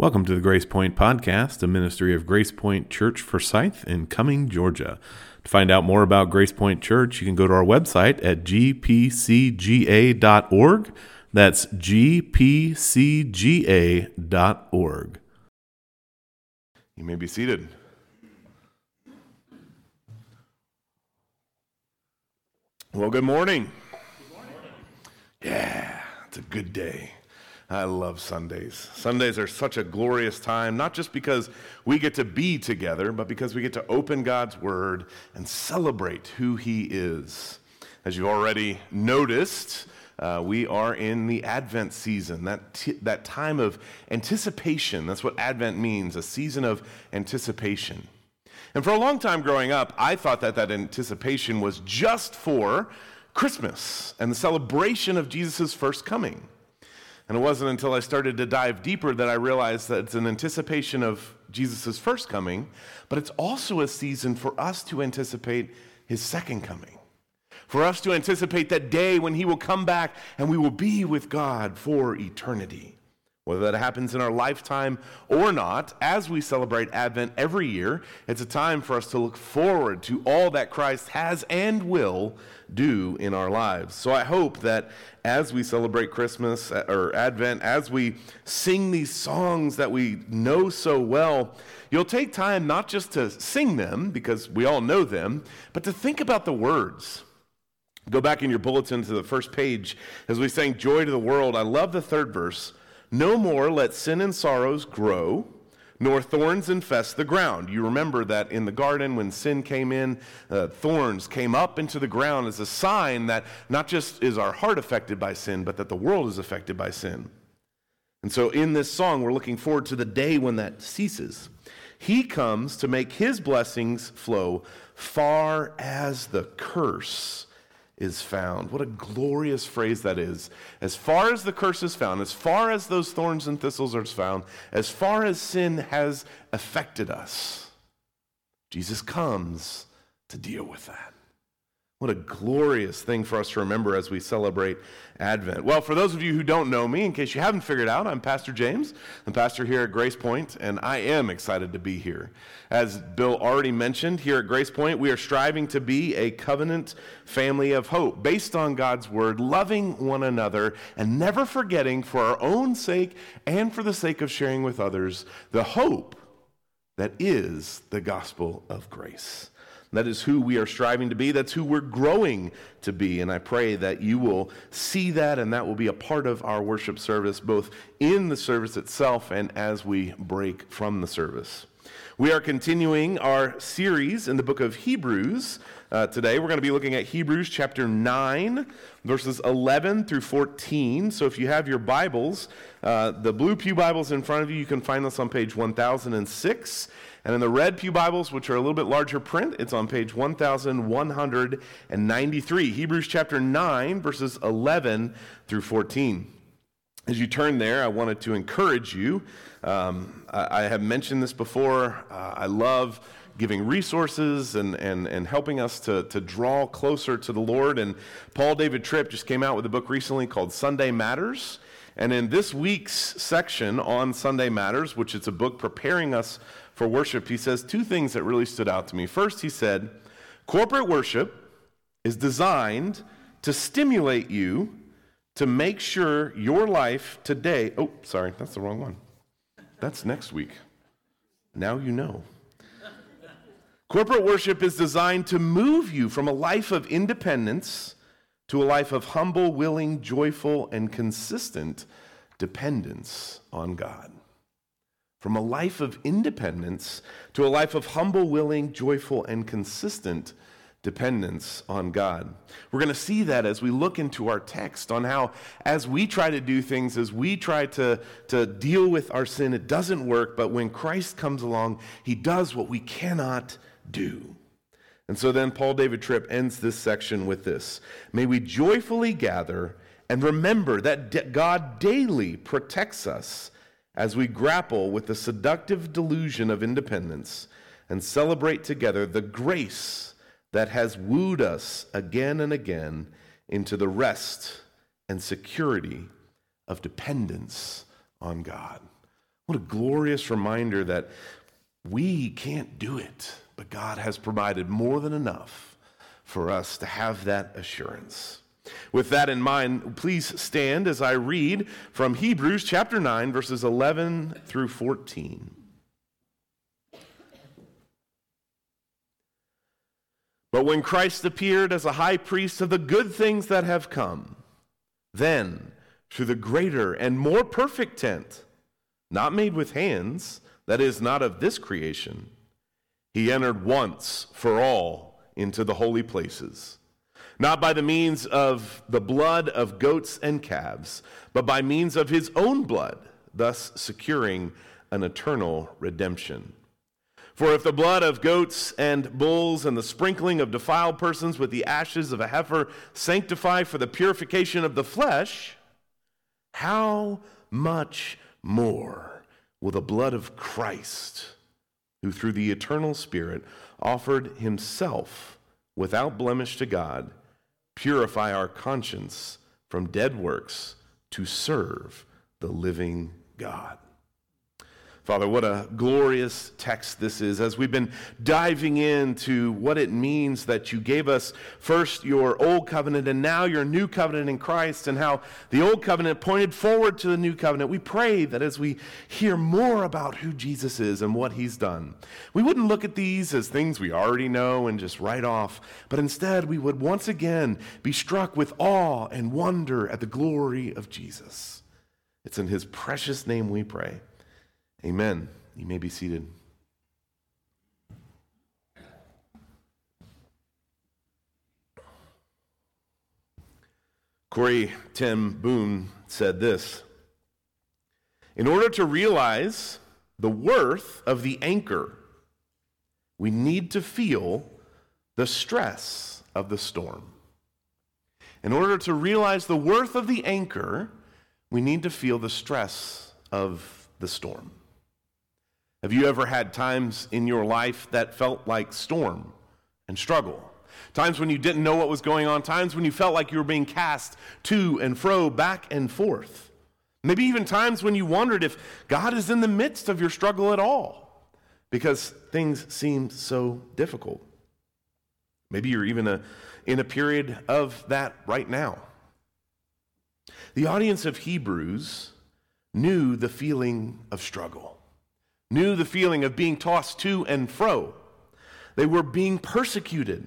Welcome to the Grace Point Podcast, a ministry of Grace Point Church Forsyth in Cumming, Georgia. To find out more about Grace Point Church, you can go to our website at gpcga.org. That's gpcga.org. You may be seated. Well, good morning. Good morning. Yeah, it's a good day. I love Sundays. Sundays are such a glorious time, not just because we get to be together, but because we get to open God's Word and celebrate who He is. As you've already noticed, uh, we are in the Advent season, that, t- that time of anticipation. That's what Advent means, a season of anticipation. And for a long time growing up, I thought that that anticipation was just for Christmas and the celebration of Jesus' first coming. And it wasn't until I started to dive deeper that I realized that it's an anticipation of Jesus' first coming, but it's also a season for us to anticipate his second coming. For us to anticipate that day when he will come back and we will be with God for eternity. Whether that happens in our lifetime or not, as we celebrate Advent every year, it's a time for us to look forward to all that Christ has and will do in our lives. So I hope that as we celebrate Christmas uh, or Advent, as we sing these songs that we know so well, you'll take time not just to sing them, because we all know them, but to think about the words. Go back in your bulletin to the first page as we sang Joy to the World. I love the third verse. No more let sin and sorrows grow, nor thorns infest the ground. You remember that in the garden when sin came in, uh, thorns came up into the ground as a sign that not just is our heart affected by sin, but that the world is affected by sin. And so in this song, we're looking forward to the day when that ceases. He comes to make his blessings flow far as the curse is found. What a glorious phrase that is. As far as the curse is found, as far as those thorns and thistles are found, as far as sin has affected us, Jesus comes to deal with that. What a glorious thing for us to remember as we celebrate Advent. Well, for those of you who don't know me, in case you haven't figured out, I'm Pastor James. I'm pastor here at Grace Point, and I am excited to be here. As Bill already mentioned, here at Grace Point, we are striving to be a covenant family of hope based on God's word, loving one another, and never forgetting, for our own sake and for the sake of sharing with others, the hope that is the gospel of grace. That is who we are striving to be. That's who we're growing to be. And I pray that you will see that and that will be a part of our worship service, both in the service itself and as we break from the service. We are continuing our series in the book of Hebrews. Uh, today we're going to be looking at Hebrews chapter 9, verses 11 through 14. So if you have your Bibles, uh, the blue Pew Bibles in front of you, you can find this on page 1006. And in the red Pew Bibles, which are a little bit larger print, it's on page 1193, Hebrews chapter 9, verses 11 through 14. As you turn there, I wanted to encourage you. Um, I, I, have mentioned this before. Uh, I love giving resources and, and, and helping us to, to draw closer to the Lord. And Paul David Tripp just came out with a book recently called Sunday Matters. And in this week's section on Sunday Matters, which is a book preparing us for worship, he says two things that really stood out to me. First, he said, corporate worship is designed to stimulate you to make sure your life today, oh, sorry, that's the wrong one. That's next week. Now you know. Corporate worship is designed to move you from a life of independence to a life of humble, willing, joyful, and consistent dependence on God. From a life of independence to a life of humble, willing, joyful, and consistent dependence on God. We're going to see that as we look into our text on how, as we try to do things, as we try to, to deal with our sin, it doesn't work, but when Christ comes along, he does what we cannot do. And so then Paul David Tripp ends this section with this May we joyfully gather and remember that God daily protects us as we grapple with the seductive delusion of independence and celebrate together the grace that has wooed us again and again into the rest and security of dependence on God. What a glorious reminder that we can't do it, but God has provided more than enough for us to have that assurance. With that in mind, please stand as I read from Hebrews chapter 9, verses 11 through 14. But when Christ appeared as a high priest of the good things that have come, then through the greater and more perfect tent, not made with hands, that is, not of this creation, he entered once for all into the holy places, not by the means of the blood of goats and calves, but by means of his own blood, thus securing an eternal redemption. For if the blood of goats and bulls and the sprinkling of defiled persons with the ashes of a heifer sanctify for the purification of the flesh, how much more will the blood of Christ, who through the eternal Spirit offered himself without blemish to God, purify our conscience from dead works to serve the living God? Father, what a glorious text this is as we've been diving into what it means that you gave us first your old covenant and now your new covenant in Christ, and how the old covenant pointed forward to the new covenant. We pray that as we hear more about who Jesus is and what he's done, we wouldn't look at these as things we already know and just write off, but instead we would once again be struck with awe and wonder at the glory of Jesus. It's in his precious name we pray. Amen. You may be seated. Corrie ten Boom said this In order to realize the worth of the anchor, we need to feel the stress of the storm. In order to realize the worth of the anchor, we need to feel the stress of the storm. Have you ever had times in your life that felt like storm and struggle? Times when you didn't know what was going on, times when you felt like you were being cast to and fro, back and forth. Maybe even times when you wondered if God is in the midst of your struggle at all because things seemed so difficult. Maybe you're even a, in a period of that right now. The audience of Hebrews knew the feeling of struggle knew the feeling of being tossed to and fro. They were being persecuted,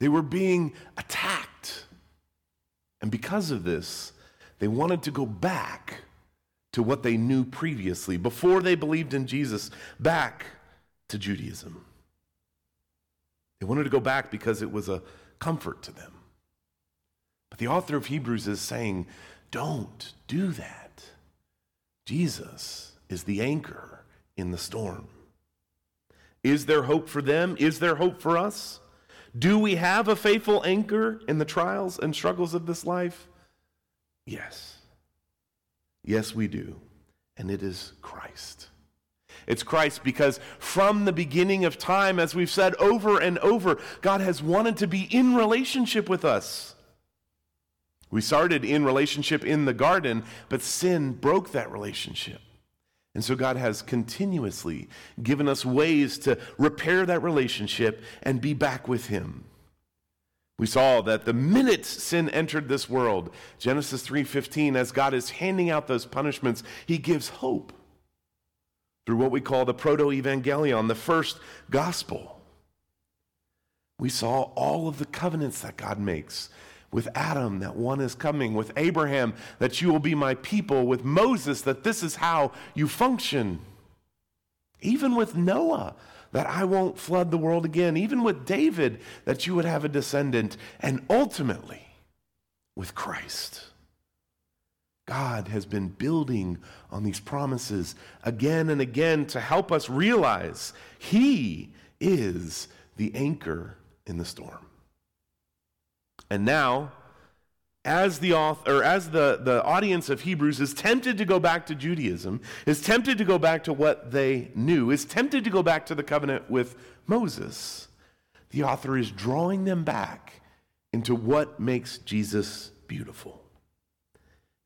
they were being attacked. And because of this, they wanted to go back to what they knew previously, before they believed in Jesus, back to Judaism. They wanted to go back because it was a comfort to them. But the author of Hebrews is saying, don't do that. Jesus is the anchor in the storm. Is there hope for them? Is there hope for us? Do we have a faithful anchor in the trials and struggles of this life? Yes. Yes, we do. And it is Christ. It's Christ because from the beginning of time, as we've said over and over, God has wanted to be in relationship with us. We started in relationship in the garden, but sin broke that relationship. And so God has continuously given us ways to repair that relationship and be back with Him. We saw that the minute sin entered this world, Genesis 3:15, as God is handing out those punishments, he gives hope through what we call the protoevangelium, the first gospel. We saw all of the covenants that God makes with Adam that one is coming, with Abraham that you will be my people, with Moses that this is how you function, even with Noah that I won't flood the world again, even with David that you would have a descendant, and ultimately with Christ. God has been building on these promises again and again to help us realize He is the anchor in the storm. And now, as the author, or as the, the audience of Hebrews is tempted to go back to Judaism, is tempted to go back to what they knew, is tempted to go back to the covenant with Moses, the author is drawing them back into what makes Jesus beautiful.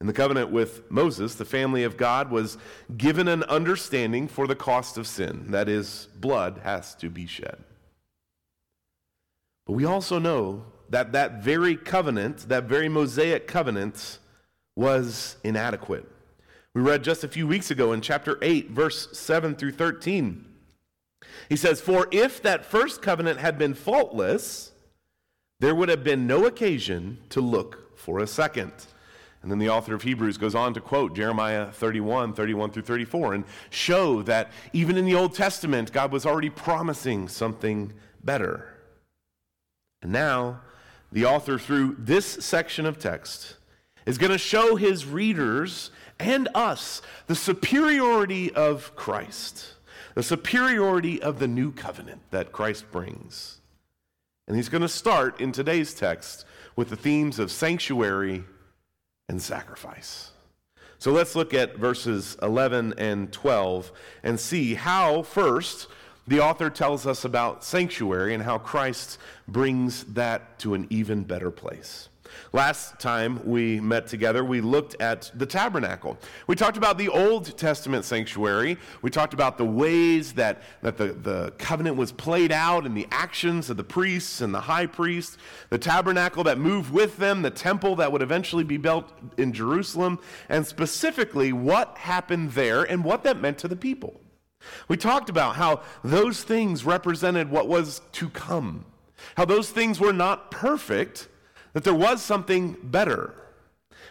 In the covenant with Moses, the family of God was given an understanding for the cost of sin. That is, blood has to be shed. But we also know that that very covenant, that very Mosaic covenant, was inadequate. We read just a few weeks ago in chapter 8, verse 7 through 13. He says, For if that first covenant had been faultless, there would have been no occasion to look for a second. And then the author of Hebrews goes on to quote Jeremiah 31, 31 through 34, and show that even in the Old Testament, God was already promising something better. And now, the author, through this section of text, is going to show his readers and us the superiority of Christ, the superiority of the new covenant that Christ brings. And he's going to start in today's text with the themes of sanctuary and sacrifice. So let's look at verses 11 and 12 and see how, first, the author tells us about sanctuary and how Christ brings that to an even better place. Last time we met together, we looked at the tabernacle. We talked about the Old Testament sanctuary. We talked about the ways that, that the, the covenant was played out and the actions of the priests and the high priest, the tabernacle that moved with them, the temple that would eventually be built in Jerusalem, and specifically what happened there and what that meant to the people. We talked about how those things represented what was to come, how those things were not perfect, that there was something better.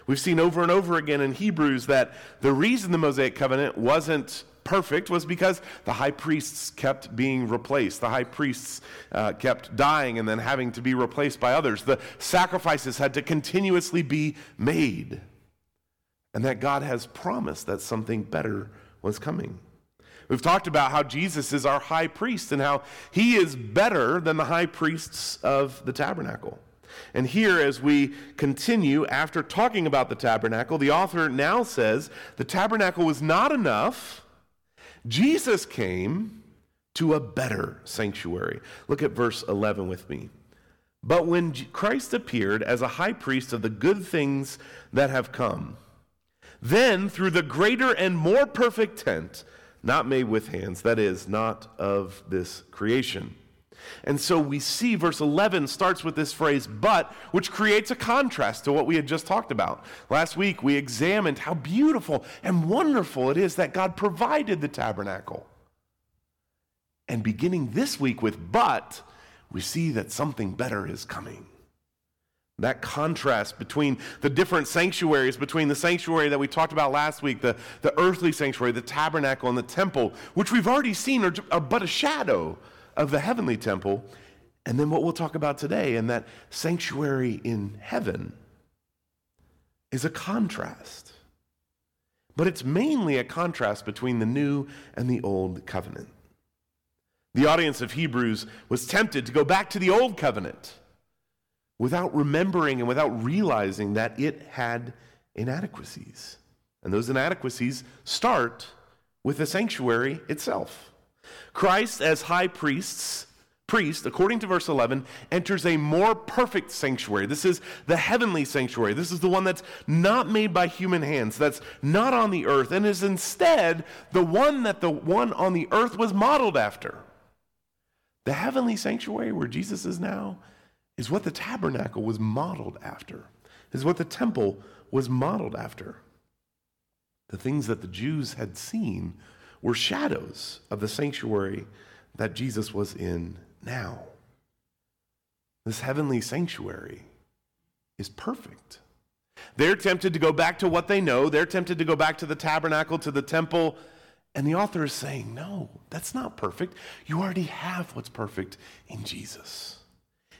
We've seen over and over again in Hebrews that the reason the Mosaic covenant wasn't perfect was because the high priests kept being replaced. The high priests uh, kept dying and then having to be replaced by others. The sacrifices had to continuously be made. And that God has promised that something better was coming. We've talked about how Jesus is our high priest and how he is better than the high priests of the tabernacle. And here, as we continue, after talking about the tabernacle, the author now says the tabernacle was not enough. Jesus came to a better sanctuary. Look at verse 11 with me. But when Christ appeared as a high priest of the good things that have come, then through the greater and more perfect tent, not made with hands, that is, not of this creation. And so we see verse 11 starts with this phrase, but, which creates a contrast to what we had just talked about. Last week we examined how beautiful and wonderful it is that God provided the tabernacle. And beginning this week with but, we see that something better is coming. That contrast between the different sanctuaries, between the sanctuary that we talked about last week, the, the earthly sanctuary, the tabernacle, and the temple, which we've already seen are, are but a shadow of the heavenly temple. And then what we'll talk about today, and that sanctuary in heaven, is a contrast. But it's mainly a contrast between the new and the old covenant. The audience of Hebrews was tempted to go back to the old covenant without remembering and without realizing that it had inadequacies. And those inadequacies start with the sanctuary itself. Christ, as high priests, priest, according to verse 11, enters a more perfect sanctuary. This is the heavenly sanctuary. This is the one that's not made by human hands, that's not on the earth, and is instead the one that the one on the earth was modeled after. The heavenly sanctuary where Jesus is now is what the tabernacle was modeled after, is what the temple was modeled after. The things that the Jews had seen were shadows of the sanctuary that Jesus was in now. This heavenly sanctuary is perfect. They're tempted to go back to what they know. They're tempted to go back to the tabernacle, to the temple. And the author is saying, no, that's not perfect. You already have what's perfect in Jesus.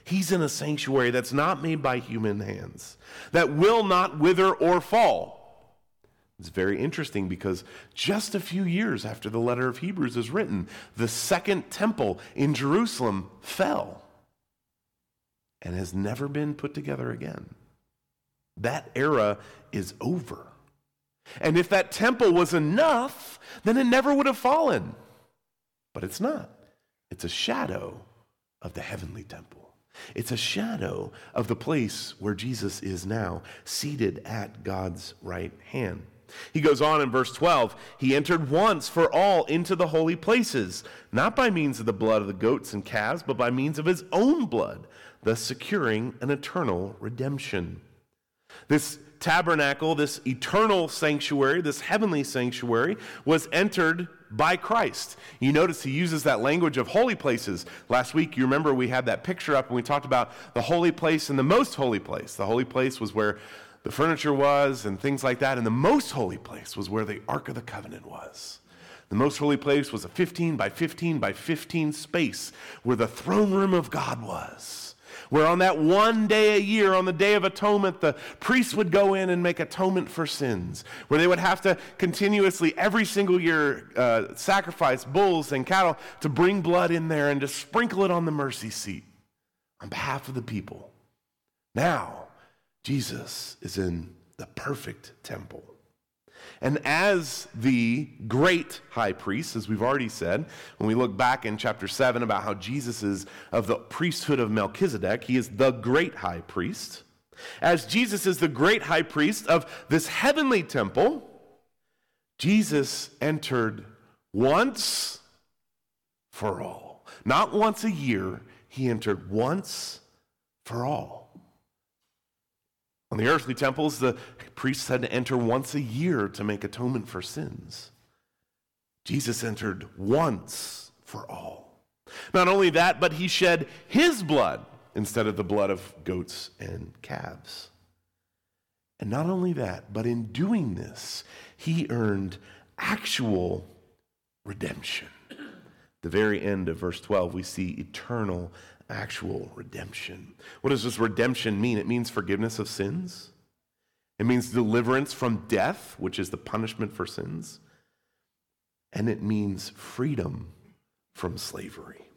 He's in a sanctuary that's not made by human hands, that will not wither or fall. It's very interesting because just a few years after the letter of Hebrews is written, the second temple in Jerusalem fell and has never been put together again. That era is over. And if that temple was enough, then it never would have fallen. But it's not, it's a shadow of the heavenly temple. It's a shadow of the place where Jesus is now, seated at God's right hand. He goes on in verse 12 He entered once for all into the holy places, not by means of the blood of the goats and calves, but by means of his own blood, thus securing an eternal redemption. This tabernacle, this eternal sanctuary, this heavenly sanctuary, was entered by Christ. You notice he uses that language of holy places. Last week, you remember we had that picture up and we talked about the holy place and the most holy place. The holy place was where the furniture was and things like that, and the most holy place was where the Ark of the Covenant was. The most holy place was a 15 by 15 by 15 space where the throne room of God was where on that one day a year, on the Day of Atonement, the priests would go in and make atonement for sins, where they would have to continuously, every single year, uh, sacrifice bulls and cattle to bring blood in there and to sprinkle it on the mercy seat on behalf of the people. Now, Jesus is in the perfect temple. And as the great high priest, as we've already said, when we look back in chapter 7 about how Jesus is of the priesthood of Melchizedek, he is the great high priest. As Jesus is the great high priest of this heavenly temple, Jesus entered once for all. Not once a year, he entered once for all. On the earthly temples, the priests had to enter once a year to make atonement for sins. Jesus entered once for all. Not only that, but he shed his blood instead of the blood of goats and calves. And not only that, but in doing this, he earned actual redemption. The very end of verse 12, we see eternal actual redemption. What does this redemption mean? It means forgiveness of sins, it means deliverance from death, which is the punishment for sins, and it means freedom from slavery.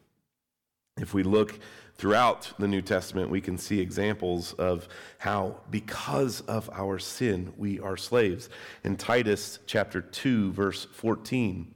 If we look throughout the New Testament, we can see examples of how, because of our sin, we are slaves. In Titus chapter 2, verse 14,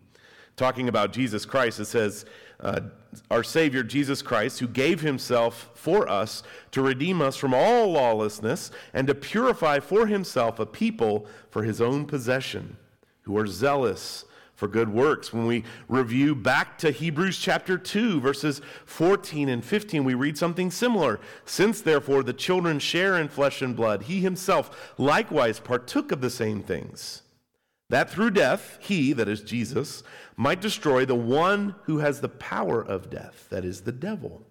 talking about Jesus Christ, it says, uh, our Savior Jesus Christ, who gave himself for us to redeem us from all lawlessness and to purify for himself a people for his own possession, who are zealous for good works. When we review back to Hebrews chapter 2, verses 14 and 15, we read something similar. Since therefore the children share in flesh and blood, he himself likewise partook of the same things that through death, he, that is Jesus, might destroy the one who has the power of death, that is the devil,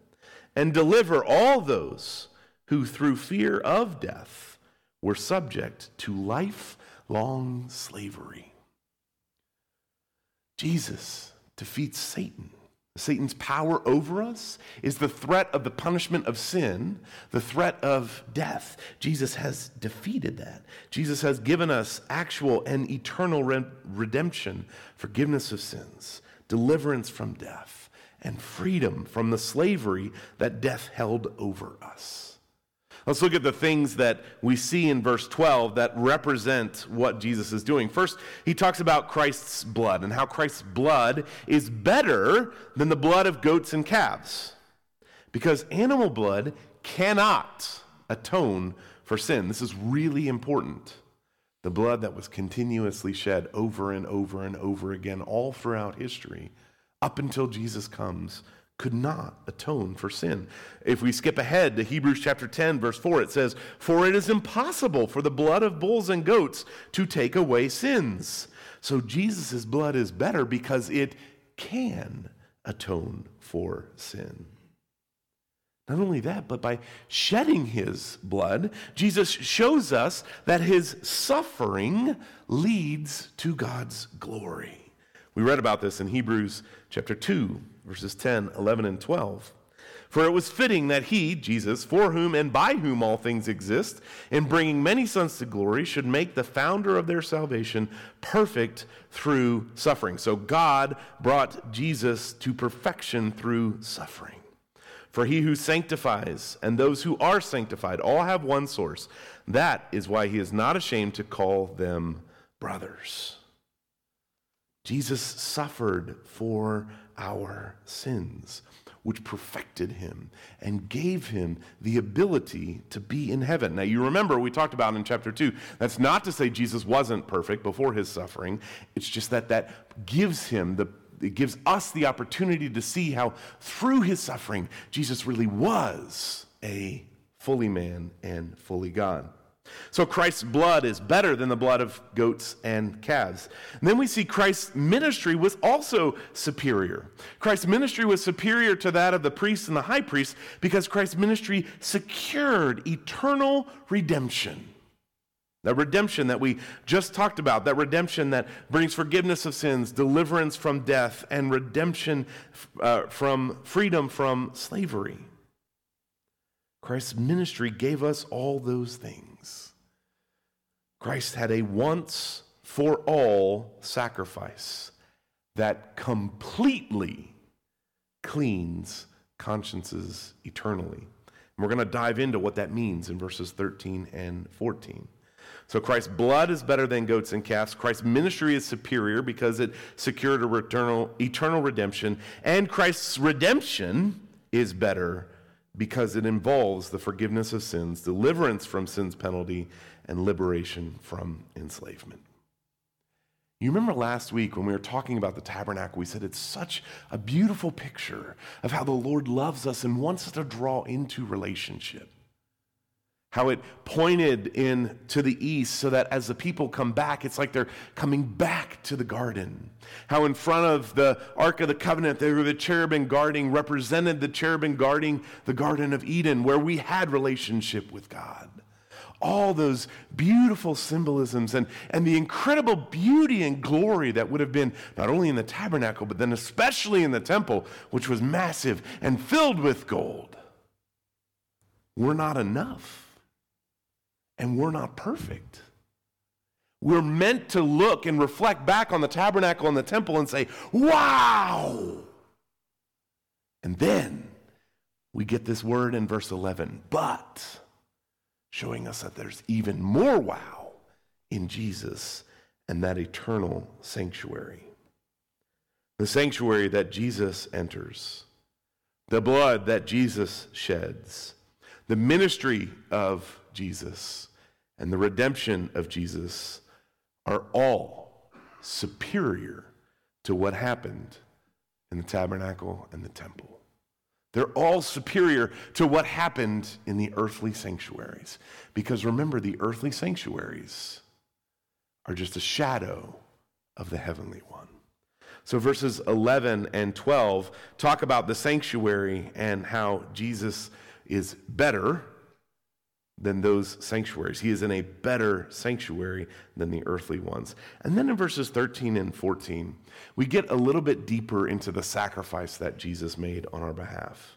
and deliver all those who through fear of death were subject to lifelong slavery. Jesus defeats Satan Satan's power over us is the threat of the punishment of sin, the threat of death. Jesus has defeated that. Jesus has given us actual and eternal re- redemption, forgiveness of sins, deliverance from death, and freedom from the slavery that death held over us. Let's look at the things that we see in verse 12 that represent what Jesus is doing. First, he talks about Christ's blood and how Christ's blood is better than the blood of goats and calves. Because animal blood cannot atone for sin. This is really important. The blood that was continuously shed over and over and over again all throughout history up until Jesus comes could not atone for sin. If we skip ahead to Hebrews chapter 10, verse 4, it says, For it is impossible for the blood of bulls and goats to take away sins. So Jesus' blood is better because it can atone for sin. Not only that, but by shedding his blood, Jesus shows us that his suffering leads to God's glory. We read about this in Hebrews chapter 2, verses 10, 11, and 12. For it was fitting that he, Jesus, for whom and by whom all things exist, in bringing many sons to glory, should make the founder of their salvation perfect through suffering. So God brought Jesus to perfection through suffering. For he who sanctifies and those who are sanctified all have one source. That is why he is not ashamed to call them brothers. Jesus suffered for our sins. which perfected him and gave him the ability to be in heaven. Now, you remember we talked about in chapter 2, that's not to say Jesus wasn't perfect before his suffering. It's just that that gives him the it gives us the opportunity to see how through his suffering Jesus really was a fully man and fully God. So Christ's blood is better than the blood of goats and calves. And then we see Christ's ministry was also superior. Christ's ministry was superior to that of the priests and the high priest because Christ's ministry secured eternal redemption. That redemption that we just talked about, that redemption that brings forgiveness of sins, deliverance from death, and redemption uh, from freedom from slavery. Christ's ministry gave us all those things. Christ had a once for all sacrifice that completely cleans consciences eternally. And we're going to dive into what that means in verses 13 and 14. So Christ's blood is better than goats and calves. Christ's ministry is superior because it secured a eternal, eternal redemption. And Christ's redemption is better because it involves the forgiveness of sins, deliverance from sin's penalty, and liberation from enslavement. You remember last week when we were talking about the tabernacle, we said it's such a beautiful picture of how the Lord loves us and wants us to draw into relationship how it pointed in to the east so that as the people come back it's like they're coming back to the garden. How in front of the ark of the covenant there were the cherubim guarding represented the cherubim guarding the garden of eden where we had relationship with god. All those beautiful symbolisms and, and the incredible beauty and glory that would have been not only in the tabernacle but then especially in the temple which was massive and filled with gold. Were not enough and we're not perfect. We're meant to look and reflect back on the tabernacle and the temple and say, wow. And then we get this word in verse 11, but showing us that there's even more wow in Jesus and that eternal sanctuary. The sanctuary that Jesus enters, the blood that Jesus sheds, the ministry of Jesus and the redemption of Jesus are all superior to what happened in the tabernacle and the temple. They're all superior to what happened in the earthly sanctuaries. Because remember, the earthly sanctuaries are just a shadow of the heavenly one. So, verses 11 and 12 talk about the sanctuary and how Jesus is better than those sanctuaries. He is in a better sanctuary than the earthly ones. And then in verses 13 and 14, we get a little bit deeper into the sacrifice that Jesus made on our behalf.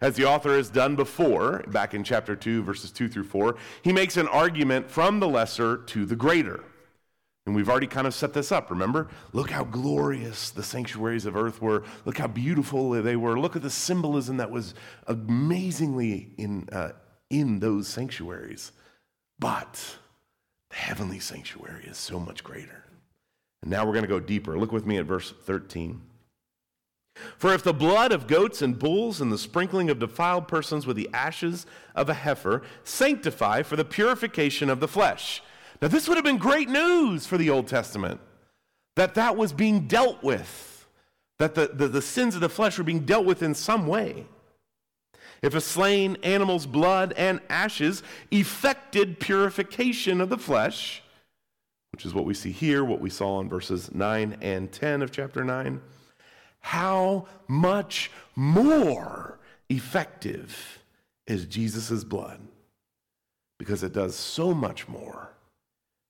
As the author has done before, back in chapter 2, verses 2 through 4, he makes an argument from the lesser to the greater. And we've already kind of set this up, remember? Look how glorious the sanctuaries of earth were. Look how beautiful they were. Look at the symbolism that was amazingly in, uh, in those sanctuaries. But the heavenly sanctuary is so much greater. And now we're going to go deeper. Look with me at verse 13. For if the blood of goats and bulls and the sprinkling of defiled persons with the ashes of a heifer sanctify for the purification of the flesh. Now, this would have been great news for the Old Testament that that was being dealt with, that the, the, the sins of the flesh were being dealt with in some way. If a slain animal's blood and ashes effected purification of the flesh, which is what we see here, what we saw in verses 9 and 10 of chapter 9, how much more effective is Jesus' blood? Because it does so much more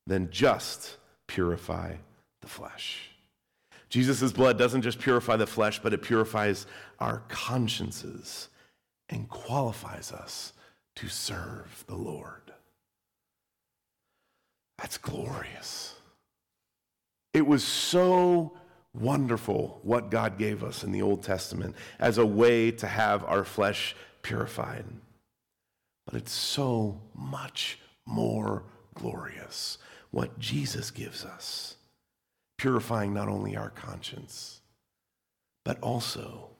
than just purify the flesh. Jesus' blood doesn't just purify the flesh, but it purifies our consciences and qualifies us to serve the Lord. That's glorious. It was so wonderful what God gave us in the Old Testament as a way to have our flesh purified. But it's so much more glorious what Jesus gives us, purifying not only our conscience, but also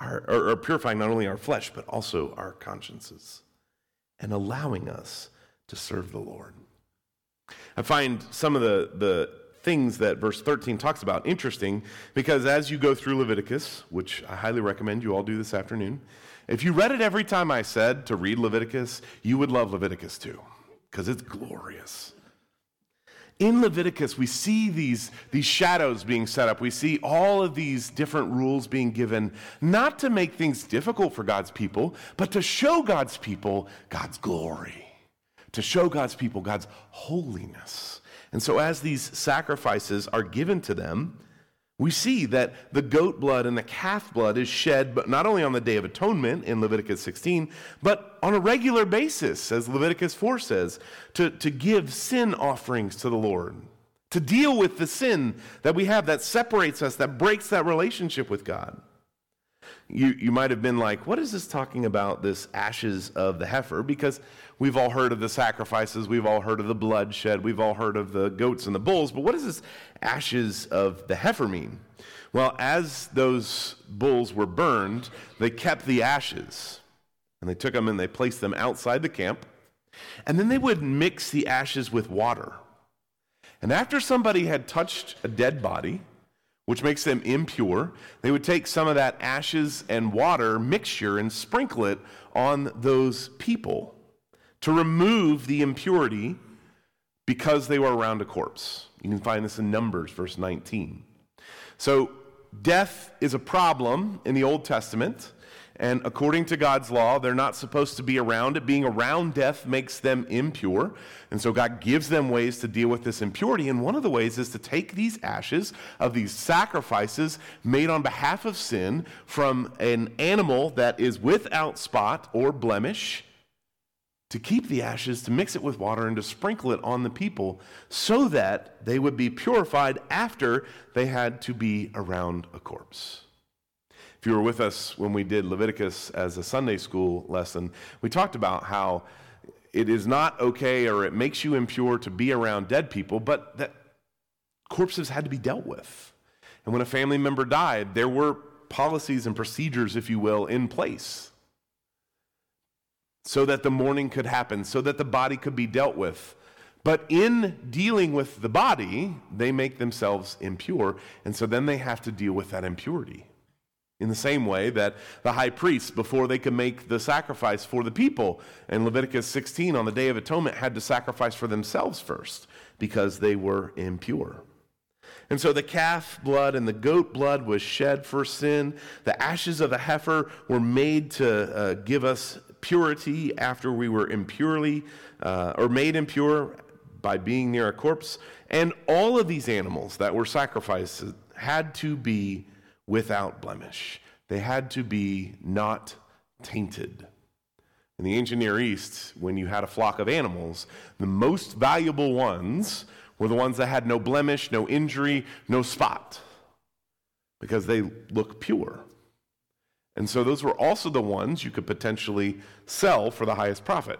our, or, or purifying not only our flesh, but also our consciences, and allowing us to serve the Lord. I find some of the, the things that verse 13 talks about interesting because as you go through Leviticus, which I highly recommend you all do this afternoon, if you read it every time I said to read Leviticus, you would love Leviticus too because it's glorious. In Leviticus, we see these, these shadows being set up. We see all of these different rules being given, not to make things difficult for God's people, but to show God's people God's glory, to show God's people God's holiness. And so, as these sacrifices are given to them, we see that the goat blood and the calf blood is shed, but not only on the Day of Atonement in Leviticus 16, but on a regular basis, as Leviticus 4 says, to, to give sin offerings to the Lord, to deal with the sin that we have that separates us, that breaks that relationship with God. You, you might have been like, what is this talking about, this ashes of the heifer? Because We've all heard of the sacrifices, we've all heard of the bloodshed, we've all heard of the goats and the bulls, but what does this ashes of the heifer mean? Well, as those bulls were burned, they kept the ashes and they took them and they placed them outside the camp. And then they would mix the ashes with water. And after somebody had touched a dead body, which makes them impure, they would take some of that ashes and water mixture and sprinkle it on those people to remove the impurity because they were around a corpse. You can find this in Numbers, verse 19. So, death is a problem in the Old Testament. And according to God's law, they're not supposed to be around it. Being around death makes them impure. And so God gives them ways to deal with this impurity. And one of the ways is to take these ashes of these sacrifices made on behalf of sin from an animal that is without spot or blemish to keep the ashes, to mix it with water, and to sprinkle it on the people so that they would be purified after they had to be around a corpse. If you were with us when we did Leviticus as a Sunday school lesson, we talked about how it is not okay or it makes you impure to be around dead people, but that corpses had to be dealt with. And when a family member died, there were policies and procedures, if you will, in place so that the mourning could happen, so that the body could be dealt with. But in dealing with the body, they make themselves impure, and so then they have to deal with that impurity. In the same way that the high priests, before they could make the sacrifice for the people in Leviticus 16 on the Day of Atonement, had to sacrifice for themselves first because they were impure. And so the calf blood and the goat blood was shed for sin. The ashes of the heifer were made to uh, give us purity after we were impurely uh, or made impure by being near a corpse. And all of these animals that were sacrificed had to be without blemish, they had to be not tainted. In the ancient Near East, when you had a flock of animals, the most valuable ones were the ones that had no blemish, no injury, no spot, because they look pure. And so those were also the ones you could potentially sell for the highest profit.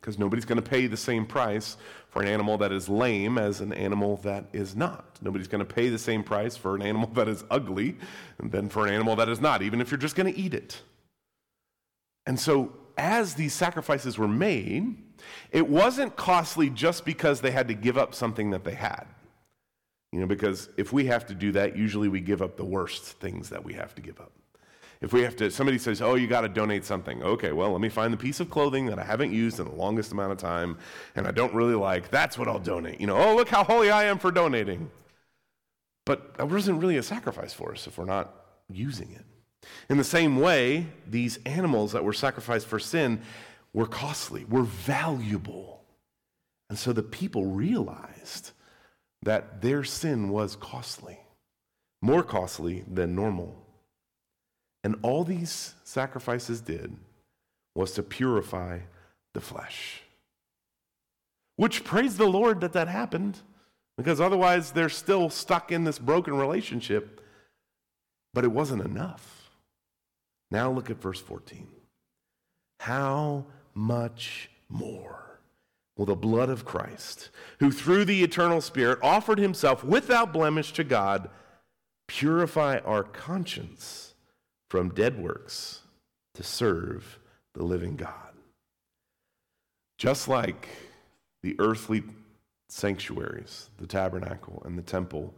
Because nobody's going to pay the same price for an animal that is lame as an animal that is not. Nobody's going to pay the same price for an animal that is ugly than for an animal that is not, even if you're just going to eat it. And so, as these sacrifices were made, it wasn't costly just because they had to give up something that they had. You know, because if we have to do that, usually we give up the worst things that we have to give up. If we have to, somebody says, oh, you got to donate something. Okay, well, let me find the piece of clothing that I haven't used in the longest amount of time and I don't really like. That's what I'll donate. You know, oh, look how holy I am for donating. But that wasn't really a sacrifice for us if we're not using it. In the same way, these animals that were sacrificed for sin were costly, were valuable. And so the people realized that their sin was costly, more costly than normal. And all these sacrifices did was to purify the flesh. Which praise the Lord that that happened, because otherwise they're still stuck in this broken relationship. But it wasn't enough. Now look at verse 14. How much more will the blood of Christ, who through the eternal Spirit offered himself without blemish to God, purify our conscience? From dead works to serve the living God. Just like the earthly sanctuaries, the tabernacle and the temple,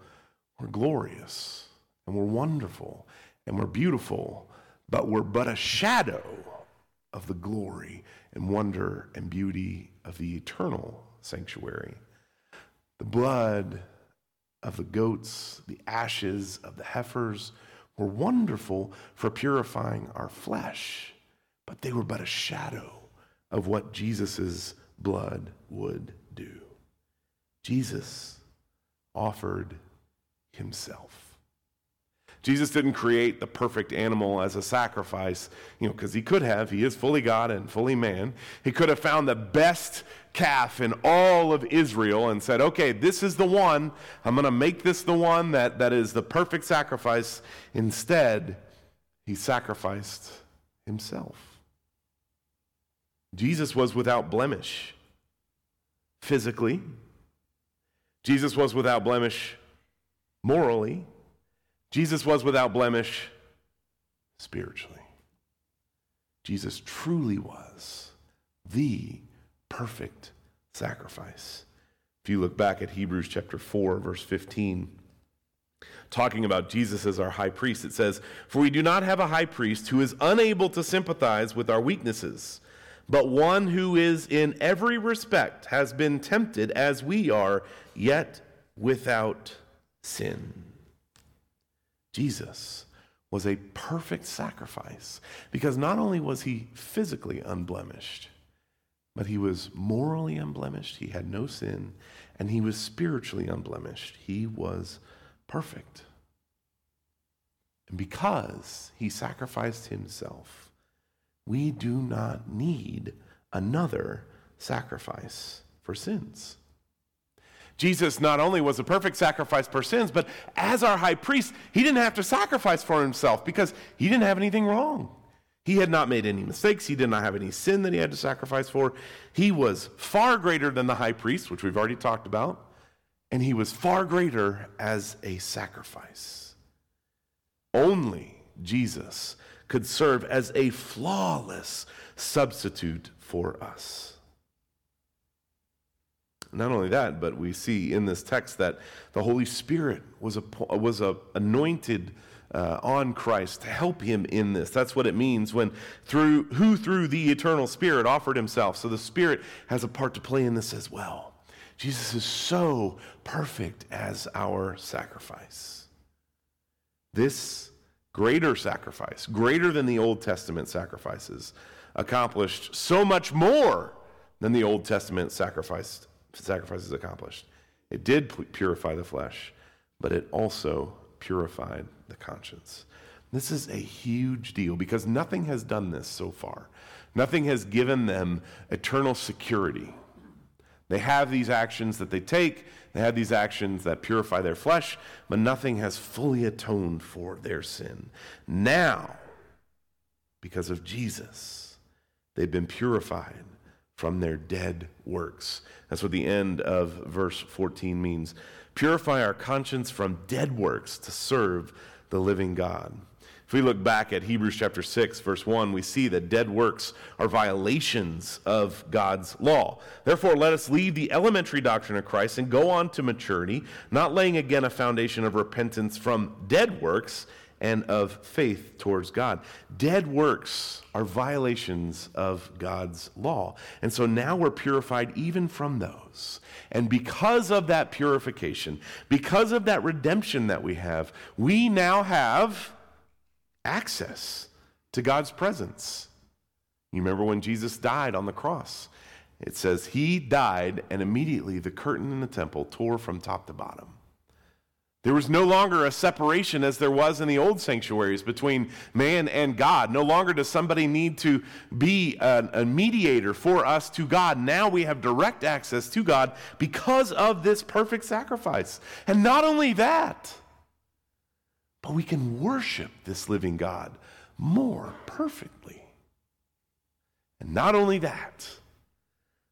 were glorious and were wonderful and were beautiful, but were but a shadow of the glory and wonder and beauty of the eternal sanctuary. The blood of the goats, the ashes of the heifers were wonderful for purifying our flesh, but they were but a shadow of what Jesus' blood would do. Jesus offered himself. Jesus didn't create the perfect animal as a sacrifice, you know, because he could have. He is fully God and fully man. He could have found the best calf in all of Israel and said, okay, this is the one. I'm going to make this the one that, that is the perfect sacrifice. Instead, he sacrificed himself. Jesus was without blemish physically, Jesus was without blemish morally. Jesus was without blemish spiritually. Jesus truly was the perfect sacrifice. If you look back at Hebrews chapter 4, verse 15, talking about Jesus as our high priest, it says, For we do not have a high priest who is unable to sympathize with our weaknesses, but one who is in every respect has been tempted as we are, yet without sin. Jesus was a perfect sacrifice because not only was he physically unblemished, but he was morally unblemished. He had no sin, and he was spiritually unblemished. He was perfect. And because he sacrificed himself, we do not need another sacrifice for sins. Jesus not only was a perfect sacrifice for sins, but as our high priest, he didn't have to sacrifice for himself because he didn't have anything wrong. He had not made any mistakes. He did not have any sin that he had to sacrifice for. He was far greater than the high priest, which we've already talked about, and he was far greater as a sacrifice. Only Jesus could serve as a flawless substitute for us. Not only that, but we see in this text that the Holy Spirit was a, was a anointed uh, on Christ to help him in this. That's what it means when through who through the eternal Spirit offered himself. So the Spirit has a part to play in this as well. Jesus is so perfect as our sacrifice. This greater sacrifice, greater than the Old Testament sacrifices, accomplished so much more than the Old Testament sacrificed sacrifices accomplished. It did purify the flesh, but it also purified the conscience. This is a huge deal because nothing has done this so far. Nothing has given them eternal security. They have these actions that they take, they have these actions that purify their flesh, but nothing has fully atoned for their sin. Now, because of Jesus, they've been purified from their dead works. That's what the end of verse 14 means. Purify our conscience from dead works to serve the living God. If we look back at Hebrews chapter 6, verse 1, we see that dead works are violations of God's law. Therefore, let us leave the elementary doctrine of Christ and go on to maturity, not laying again a foundation of repentance from dead works and of faith towards God. Dead works are violations of God's law. And so now we're purified even from those. And because of that purification, because of that redemption that we have, we now have access to God's presence. You remember when Jesus died on the cross? It says he died, and immediately the curtain in the temple tore from top to bottom. There was no longer a separation as there was in the old sanctuaries between man and God. No longer does somebody need to be a, a, mediator for us to God. Now we have direct access to God because of this perfect sacrifice. And not only that, but we can worship this living God more perfectly. And not only that,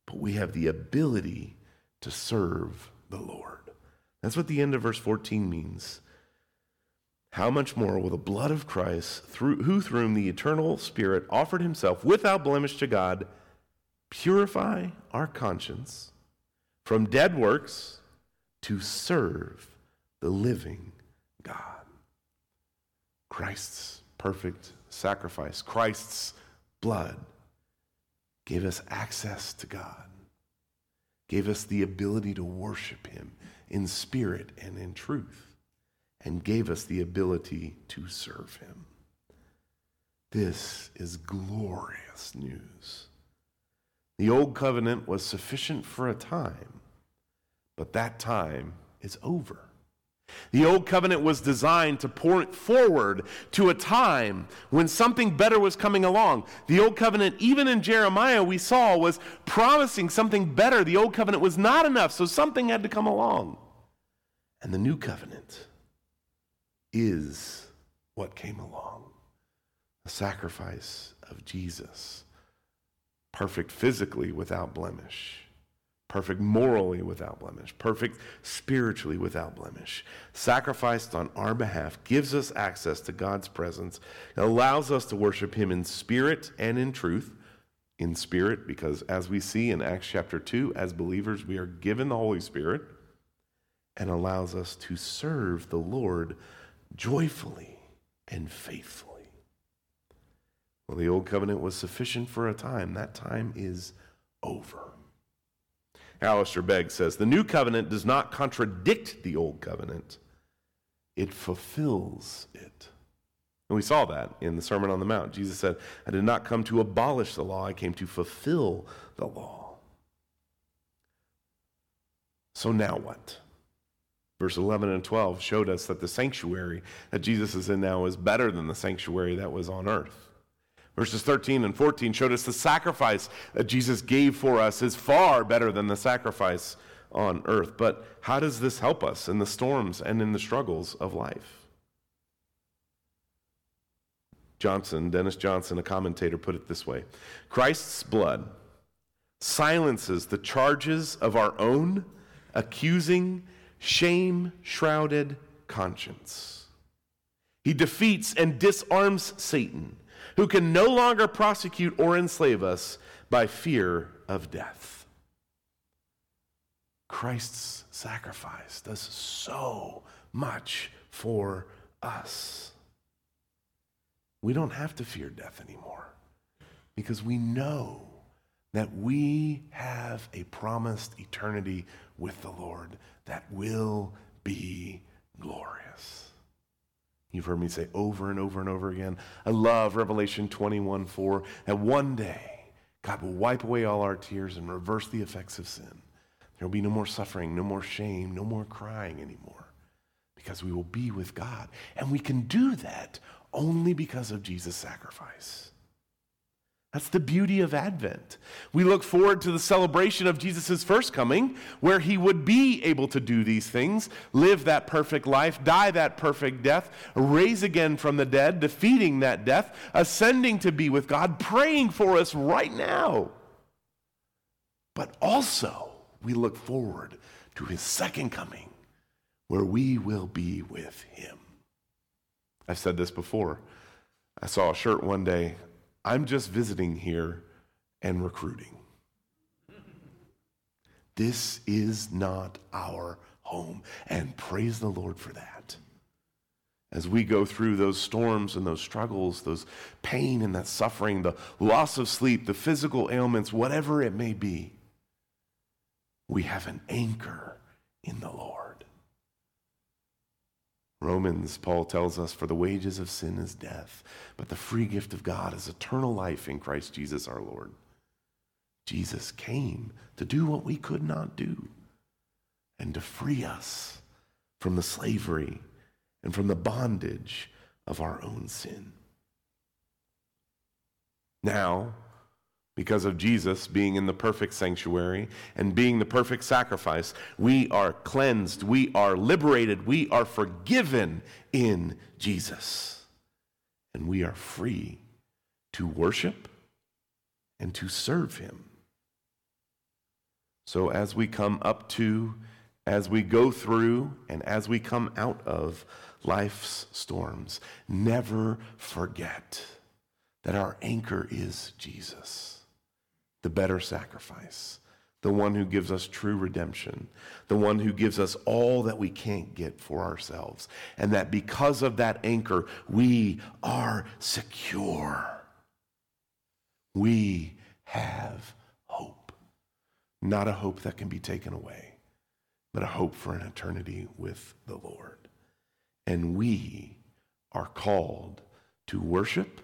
but we have the ability to serve the Lord. That's what the end of verse 14 means. how much more will the blood of Christ, through, who through the eternal Spirit offered himself without blemish to God, purify our conscience from dead works to serve the living God? Christ's perfect sacrifice, Christ's blood, gave us access to God, gave us the ability to worship Him in spirit and in truth and gave us the ability to serve him. This is glorious news. The old covenant was sufficient for a time, but that time is over. The old covenant was designed to point forward to a time when something better was coming along. The old covenant, even in Jeremiah, we saw was promising something better. The old covenant was not enough, so something had to come along. And the new covenant is what came along the sacrifice of Jesus. Perfect physically without blemish, perfect morally without blemish, perfect spiritually without blemish. Sacrificed on our behalf gives us access to God's presence, allows us to worship Him in spirit and in truth. In spirit, because as we see in Acts chapter 2, as believers, we are given the Holy Spirit and allows us to serve the Lord joyfully and faithfully. Well, the old covenant was sufficient for a time. That time is over. Alistair Begg says the new covenant does not contradict the old covenant, it fulfills it. And we saw that in the Sermon on the Mount. Jesus said, I did not come to abolish the law, I came to fulfill the law. So now what? Verse 11 and 12 showed us that the sanctuary that Jesus is in now is better than the sanctuary that was on earth. Verses 13 and 14 showed us the sacrifice that Jesus gave for us is far better than the sacrifice on earth. But how does this help us in the storms and in the struggles of life? Johnson, Dennis Johnson, a commentator, put it this way Christ's blood silences the charges of our own accusing shame shrouded conscience. He defeats and disarms Satan, who can no longer prosecute or enslave us by fear of death. Christ's sacrifice does so much for us. We don't have to fear death anymore because we know that we have a promised eternity with the Lord that will be glorious. You've heard me say over and over and over again. I love Revelation 21 4, that one day God will wipe away all our tears and reverse the effects of sin. There will be no more suffering, no more shame, no more crying anymore because we will be with God. And we can do that only because of Jesus' sacrifice. That's the beauty of Advent. We look forward to the celebration of Jesus' first coming, where he would be able to do these things, live that perfect life, die that perfect death, raise again from the dead, defeating that death, ascending to be with God, praying for us right now. But also, we look forward to his second coming, where we will be with him. I've said this before. I saw a shirt one day I'm just visiting here and recruiting. This is not our home. And praise the Lord for that. As we go through those storms and those struggles, those pain and that suffering, the loss of sleep, the physical ailments, whatever it may be, we have an anchor in the Lord. Romans, Paul tells us, for the wages of sin is death, but the free gift of God is eternal life in Christ Jesus our Lord. Jesus came to do what we could not do and to free us from the slavery and from the bondage of our own sin. Now, because of Jesus being in the perfect sanctuary and being the perfect sacrifice, we are cleansed, we are liberated, we are forgiven in Jesus. And we are free to worship and to serve Him. So, as we come up to as we go through and as we come out of life's storms, never forget that our anchor is Jesus, the better sacrifice, the one who gives us true redemption, the one who gives us all that we can't get for ourselves, and that because of that anchor, we are secure. We have hope, not a hope that can be taken away, but a hope for an eternity with the Lord. And we are called to worship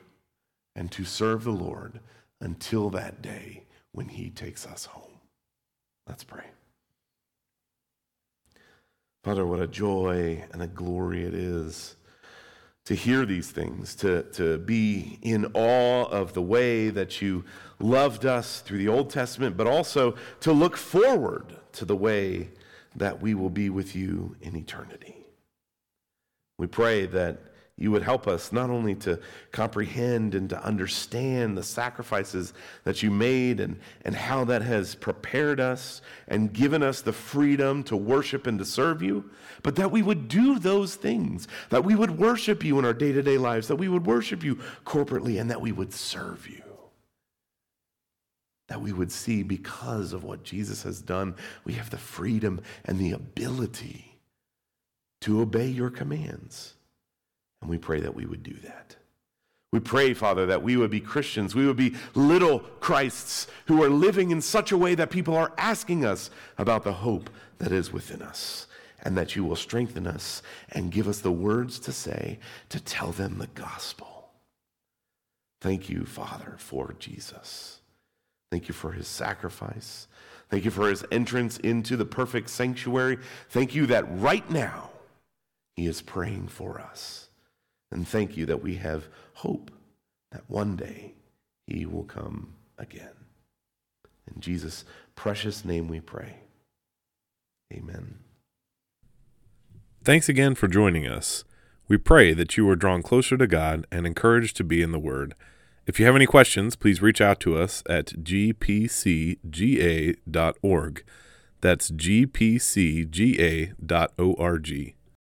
and to serve the Lord until that day when he takes us home. Let's pray. Father, what a joy and a glory it is to hear these things, to, to be in awe of the way that you loved us through the Old Testament, but also to look forward to the way that we will be with you in eternity. We pray that you would help us not only to comprehend and to understand the sacrifices that you made and, and how that has prepared us and given us the freedom to worship and to serve you, but that we would do those things, that we would worship you in our day to day lives, that we would worship you corporately, and that we would serve you. That we would see because of what Jesus has done, we have the freedom and the ability to obey your commands. And we pray that we would do that. We pray, Father, that we would be Christians. We would be little Christs who are living in such a way that people are asking us about the hope that is within us, and that you will strengthen us and give us the words to say to tell them the gospel. Thank you, Father, for Jesus. Thank you for his sacrifice. Thank you for his entrance into the perfect sanctuary. Thank you that right now he is praying for us. And thank you that we have hope that one day he will come again. In Jesus' precious name we pray. Amen. Thanks again for joining us. We pray that you are drawn closer to God and encouraged to be in the Word. If you have any questions, please reach out to us at gpcga.org. That's gpcga.org.